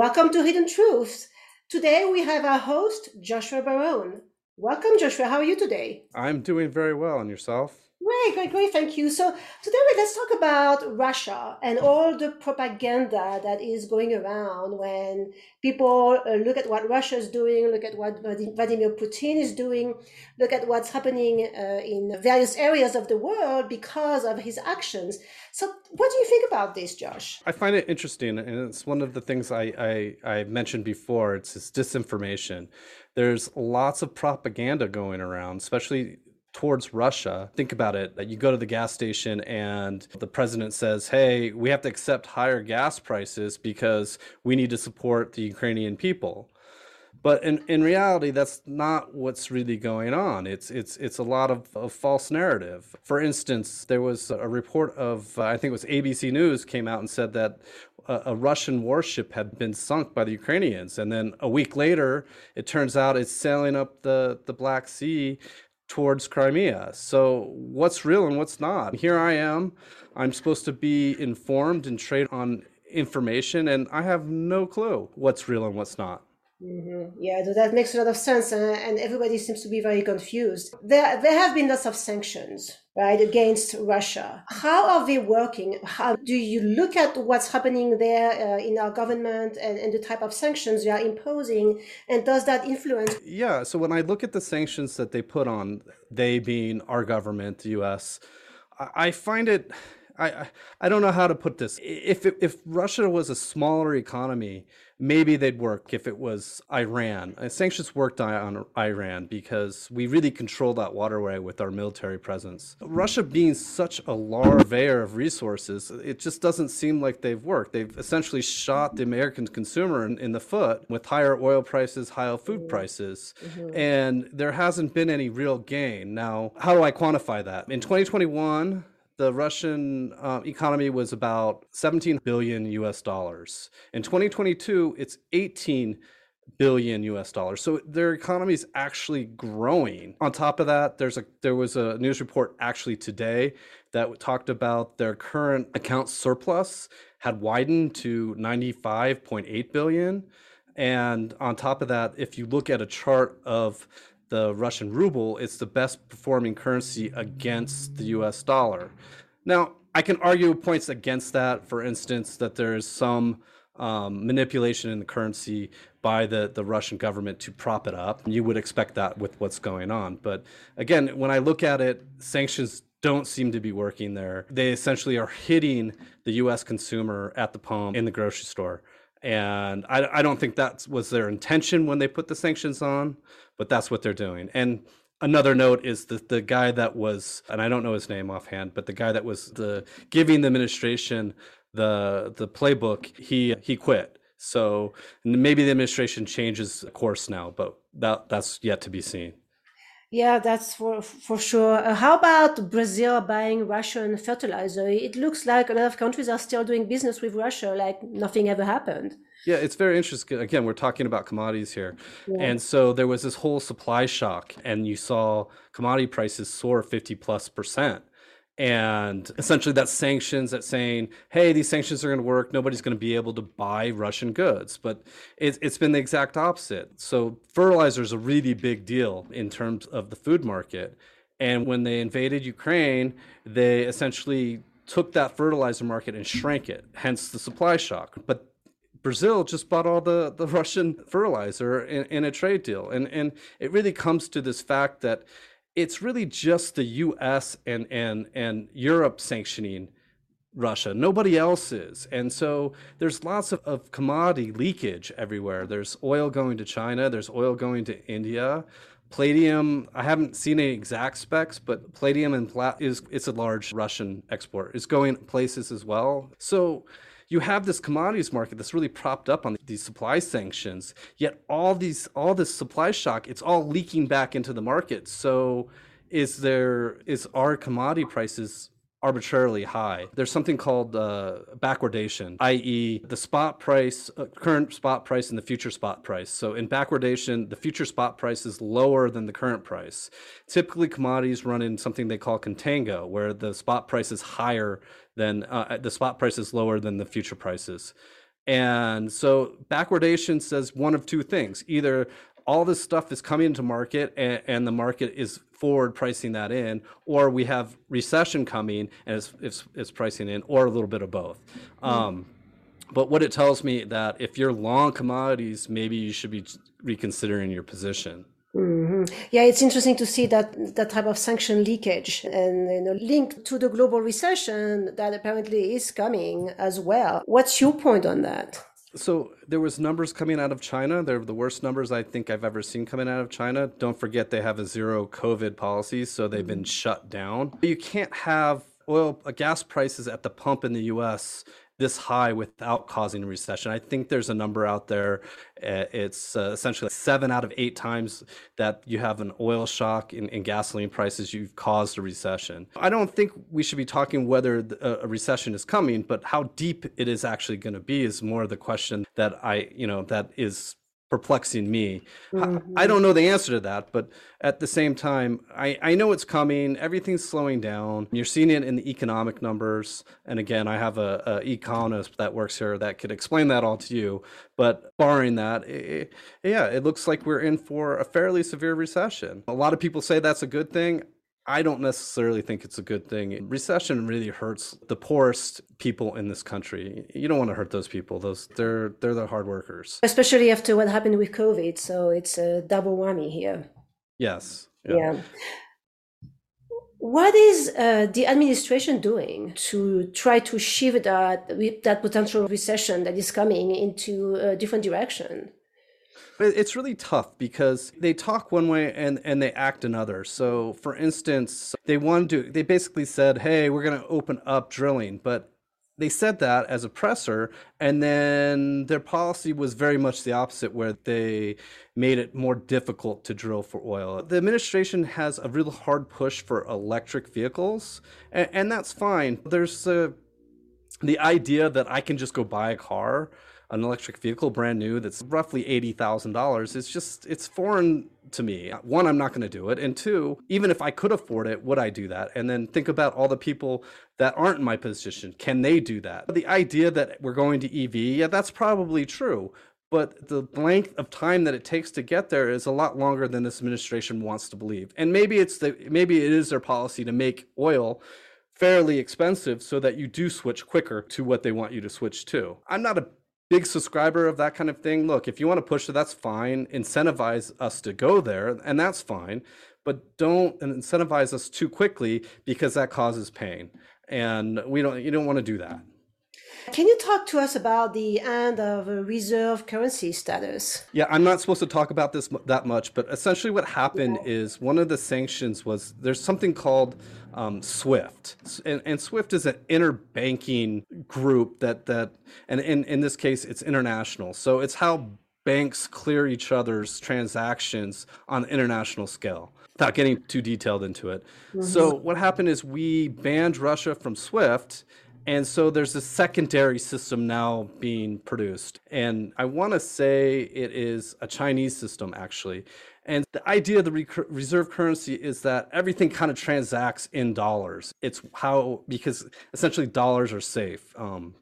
Welcome to Hidden Truths. Today we have our host, Joshua Barone. Welcome, Joshua. How are you today? I'm doing very well. And yourself? Great, great, great. Thank you. So today let's talk about Russia and all the propaganda that is going around when people uh, look at what Russia is doing, look at what Vladimir Putin is doing, look at what's happening uh, in various areas of the world because of his actions. So what do you think about this, Josh? I find it interesting, and it's one of the things I, I, I mentioned before. It's this disinformation. There's lots of propaganda going around, especially towards Russia. Think about it. That you go to the gas station and the president says, "Hey, we have to accept higher gas prices because we need to support the Ukrainian people." But in, in reality, that's not what's really going on. It's it's it's a lot of, of false narrative. For instance, there was a report of uh, I think it was ABC News came out and said that a, a, Russian warship had been sunk by the Ukrainians, and then a week later, it turns out it's sailing up the the Black Sea towards Crimea. So what's real and what's not? Here I am. I'm supposed to be informed and trade on information, and I have no clue what's real and what's not. Mm-hmm. Yeah, that makes a lot of sense, uh, and everybody seems to be very confused. There, there have been lots of sanctions, right, against Russia. How are they working? How do you look at what's happening there uh, in our government and, and the type of sanctions they are imposing, and does that influence? Yeah, so when I look at the sanctions that they put on, they being our government, the U.S., I find it. I I don't know how to put this. If if Russia was a smaller economy maybe they'd work if it was Iran. Sanctions worked on Iran because we really control that waterway with our military presence. Russia being such a larvaire of resources, it just doesn't seem like they've worked. They've essentially shot the American consumer in, in the foot with higher oil prices, higher food mm-hmm. prices, mm-hmm. and there hasn't been any real gain. Now, how do I quantify that? In 2021, the Russian uh, economy was about 17 billion US dollars. In 2022, it's 18 billion US dollars. So their economy is actually growing. On top of that, there's a there was a news report actually today that talked about their current account surplus had widened to 95.8 billion. And on top of that, if you look at a chart of the Russian ruble, it's the best performing currency against the US dollar. Now, I can argue points against that. For instance, that there is some um, manipulation in the currency by the, the Russian government to prop it up. You would expect that with what's going on. But again, when I look at it, sanctions don't seem to be working there. They essentially are hitting the US consumer at the pump in the grocery store. And I, I don't think that was their intention when they put the sanctions on, but that's what they're doing. And another note is that the guy that was, and I don't know his name offhand, but the guy that was the giving the administration the the playbook, he he quit. So maybe the administration changes course now, but that that's yet to be seen. Yeah, that's for for sure. Uh, how about Brazil buying Russian fertilizer? It looks like a lot of countries are still doing business with Russia, like nothing ever happened. Yeah, it's very interesting. Again, we're talking about commodities here, yeah. and so there was this whole supply shock, and you saw commodity prices soar fifty plus percent and essentially that's sanctions that saying hey these sanctions are going to work. Nobody's going to be able to buy russian goods. But it's, it's been the exact opposite. So fertilizer is a really big deal in terms of the food market. And when they invaded ukraine they essentially took that fertilizer market and shrank it hence the supply shock. But Brazil just bought all the, the Russian fertilizer in, in a trade deal. And, and it really comes to this fact that it's really just the U.S. and and and Europe sanctioning Russia. Nobody else is, and so there's lots of, of commodity leakage everywhere. There's oil going to China. There's oil going to India. Palladium, I haven't seen any exact specs, but palladium and plat is it's a large Russian export. It's going places as well. So you have this commodities market that's really propped up on these supply sanctions. Yet all these all this supply shock, it's all leaking back into the market. So is there is our commodity prices arbitrarily high. There's something called uh, backwardation, i.e., the spot price, uh, current spot price, and the future spot price. So in backwardation, the future spot price is lower than the current price. Typically, commodities run in something they call contango, where the spot price is higher than uh, the spot price is lower than the future prices. And so backwardation says one of two things. Either all this stuff is coming into market and, and, the market is forward pricing that in, or we have recession coming and it's, it's, it's pricing in, or a little bit of both. Um, but what it tells me that if you're long commodities, maybe you should be reconsidering your position. Mm-hmm. Yeah, it's interesting to see that that type of sanction leakage and you know, linked to the global recession that apparently is coming as well. What's your point on that? So there was numbers coming out of China. They're the worst numbers I think I've ever seen coming out of China. Don't forget they have a zero COVID policy, so they've been shut down. You can't have oil, uh, gas prices at the pump in the U.S this high without causing a recession. I think there's a number out there. Uh, it's uh, essentially seven out of eight times that you have an oil shock in, in, gasoline prices, you've caused a recession. I don't think we should be talking whether a recession is coming, but how deep it is actually going to be is more the question that I, you know, that is perplexing me. Mm-hmm. I don't know the answer to that, but at the same time, I, I know it's coming. Everything's slowing down. You're seeing it in the economic numbers. And again, I have a, a economist that works here that could explain that all to you. But barring that, it, yeah, it looks like we're in for a fairly severe recession. A lot of people say that's a good thing. I don't necessarily think it's a good thing. Recession really hurts the poorest people in this country. You don't want to hurt those people. Those they're they're the hard workers. Especially after what happened with COVID, so it's a double whammy here. Yes. Yeah. yeah. What is uh, the administration doing to try to shift that that potential recession that is coming into a different direction? It's really tough because they talk one way and, and they act another. So, for instance, they wanted to, they basically said, hey, we're going to open up drilling. But they said that as a presser, and then their policy was very much the opposite, where they made it more difficult to drill for oil. The administration has a real hard push for electric vehicles, and, and that's fine. There's a, the idea that I can just go buy a car an electric vehicle brand new that's roughly $80,000 it's just it's foreign to me. One, I'm not going to do it. And two, even if I could afford it, would I do that? And then think about all the people that aren't in my position. Can they do that? The idea that we're going to EV, yeah, that's probably true. But the length of time that it takes to get there is a lot longer than this administration wants to believe. And maybe it's the maybe it is their policy to make oil fairly expensive so that you do switch quicker to what they want you to switch to. I'm not a big subscriber of that kind of thing. Look, if you want to push it, that's fine. Incentivize us to go there, and that's fine. But don't incentivize us too quickly because that causes pain, and we don't. You don't want to do that. Can you talk to us about the end of reserve currency status? Yeah, I'm not supposed to talk about this that much, but essentially what happened yeah. is one of the sanctions was there's something called um, SWIFT, and, and, SWIFT is an interbanking group that that, and in in this case, it's international. So it's how banks clear each other's transactions on the international scale without getting too detailed into it. Mm-hmm. So what happened is we banned Russia from SWIFT and so there's a secondary system now being produced. And I want to say it is a Chinese system, actually. And the idea of the reserve currency is that everything kind of transacts in dollars. It's how, because essentially dollars are safe. Um,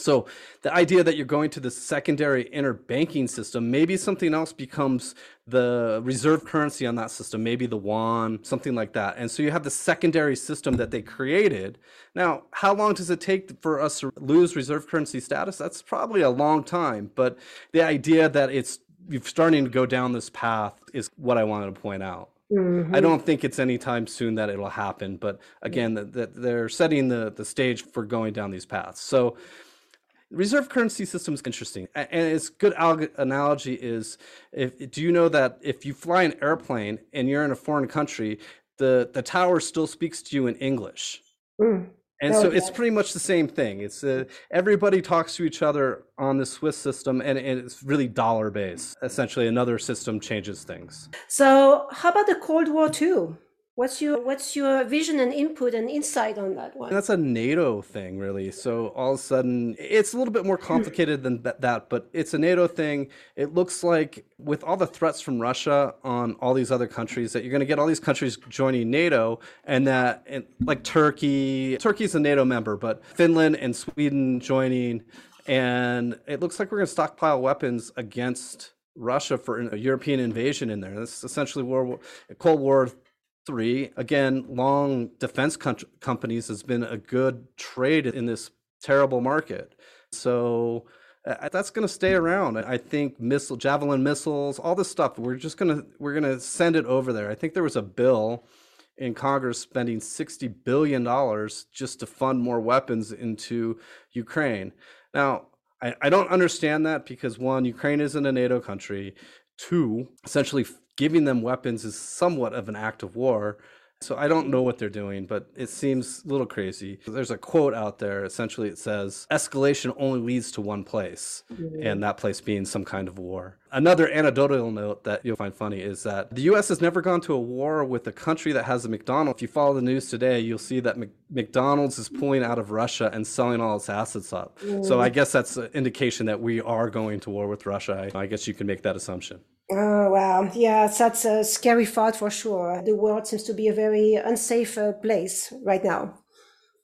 so the idea that you're going to the secondary interbanking system, maybe something else becomes the reserve currency on that system, maybe the yuan, something like that. And so you have the secondary system that they created. Now, how long does it take for us to lose reserve currency status? That's probably a long time. But the idea that it's you're starting to go down this path is what I wanted to point out. Mm-hmm. I don't think it's anytime soon that it'll happen, but again, that the, they're setting the the stage for going down these paths. So reserve currency system is interesting and its good analogy is if do you know that if you fly an airplane and you're in a foreign country the the tower still speaks to you in english? Mm. and so it's pretty much the same thing. It's uh, everybody talks to each other on the SWIFT system and, and it's really dollar based essentially another system changes things. So how about the cold war too What's your what's your vision and input and insight on that one? That's a NATO thing, really. So all of a sudden, it's a little bit more hmm. complicated than that, but it's a NATO thing. It looks like with all the threats from Russia on all these other countries, that you're going to get all these countries joining NATO, and that and like Turkey, Turkey's a NATO member, but Finland and Sweden joining and it looks like we're going to stockpile weapons against Russia for a European invasion in there. That's essentially World War, Cold War Again, long defense com- companies has been a good trade in this terrible market. So uh, that's going to stay around. I think missile, javelin missiles, all this stuff. We're just going to we're going to send it over there. I think there was a bill in Congress spending sixty billion dollars just to fund more weapons into Ukraine. Now, I, I don't understand that because one, Ukraine isn't a NATO country. Two, essentially giving them weapons is somewhat of an act of war. So I don't know what they're doing, but it seems a little crazy. There's a quote out there. Essentially, it says, escalation only leads to one place, mm-hmm. and that place being some kind of war. Another anecdotal note that you'll find funny is that the U.S. has never gone to a war with a country that has a McDonald's. If you follow the news today, you'll see that McDonald's is pulling out of Russia and selling all its assets up. Mm-hmm. So I guess that's an indication that we are going to war with Russia. I guess you can make that assumption. Oh, wow. Yeah, that's a scary thought for sure. The world seems to be a very unsafe uh, place right now.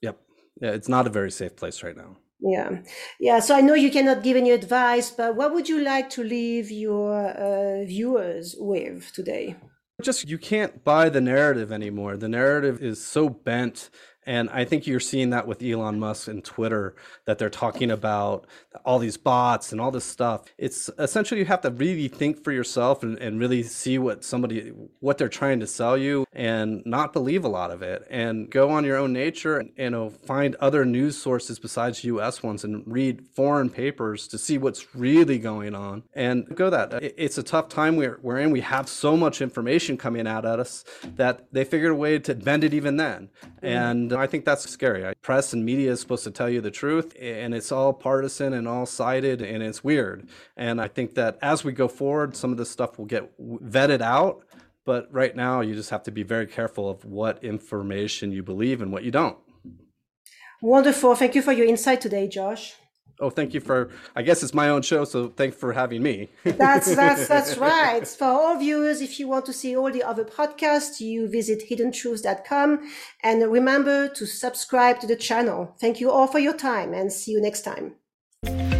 Yep. Yeah, it's not a very safe place right now. Yeah. Yeah. So I know you cannot give any advice, but what would you like to leave your uh, viewers with today? Just you can't buy the narrative anymore. The narrative is so bent and I think you're seeing that with Elon Musk and Twitter that they're talking about all these bots and all this stuff. It's essentially you have to really think for yourself and, and really see what somebody what they're trying to sell you and not believe a lot of it and go on your own nature and you know find other news sources besides US ones and read foreign papers to see what's really going on and go that. It's a tough time we're, we're in. We have so much information coming out at us that they figured a way to bend it even then. Mm-hmm. And I think that's scary. Press and media is supposed to tell you the truth, and it's all partisan and all sided, and it's weird. And I think that as we go forward, some of this stuff will get vetted out. But right now, you just have to be very careful of what information you believe and what you don't. Wonderful. Thank you for your insight today, Josh. Oh, thank you for. I guess it's my own show, so thanks for having me. that's that's that's right. For all viewers, if you want to see all the other podcasts, you visit hiddentruths.com and remember to subscribe to the channel. Thank you all for your time, and see you next time.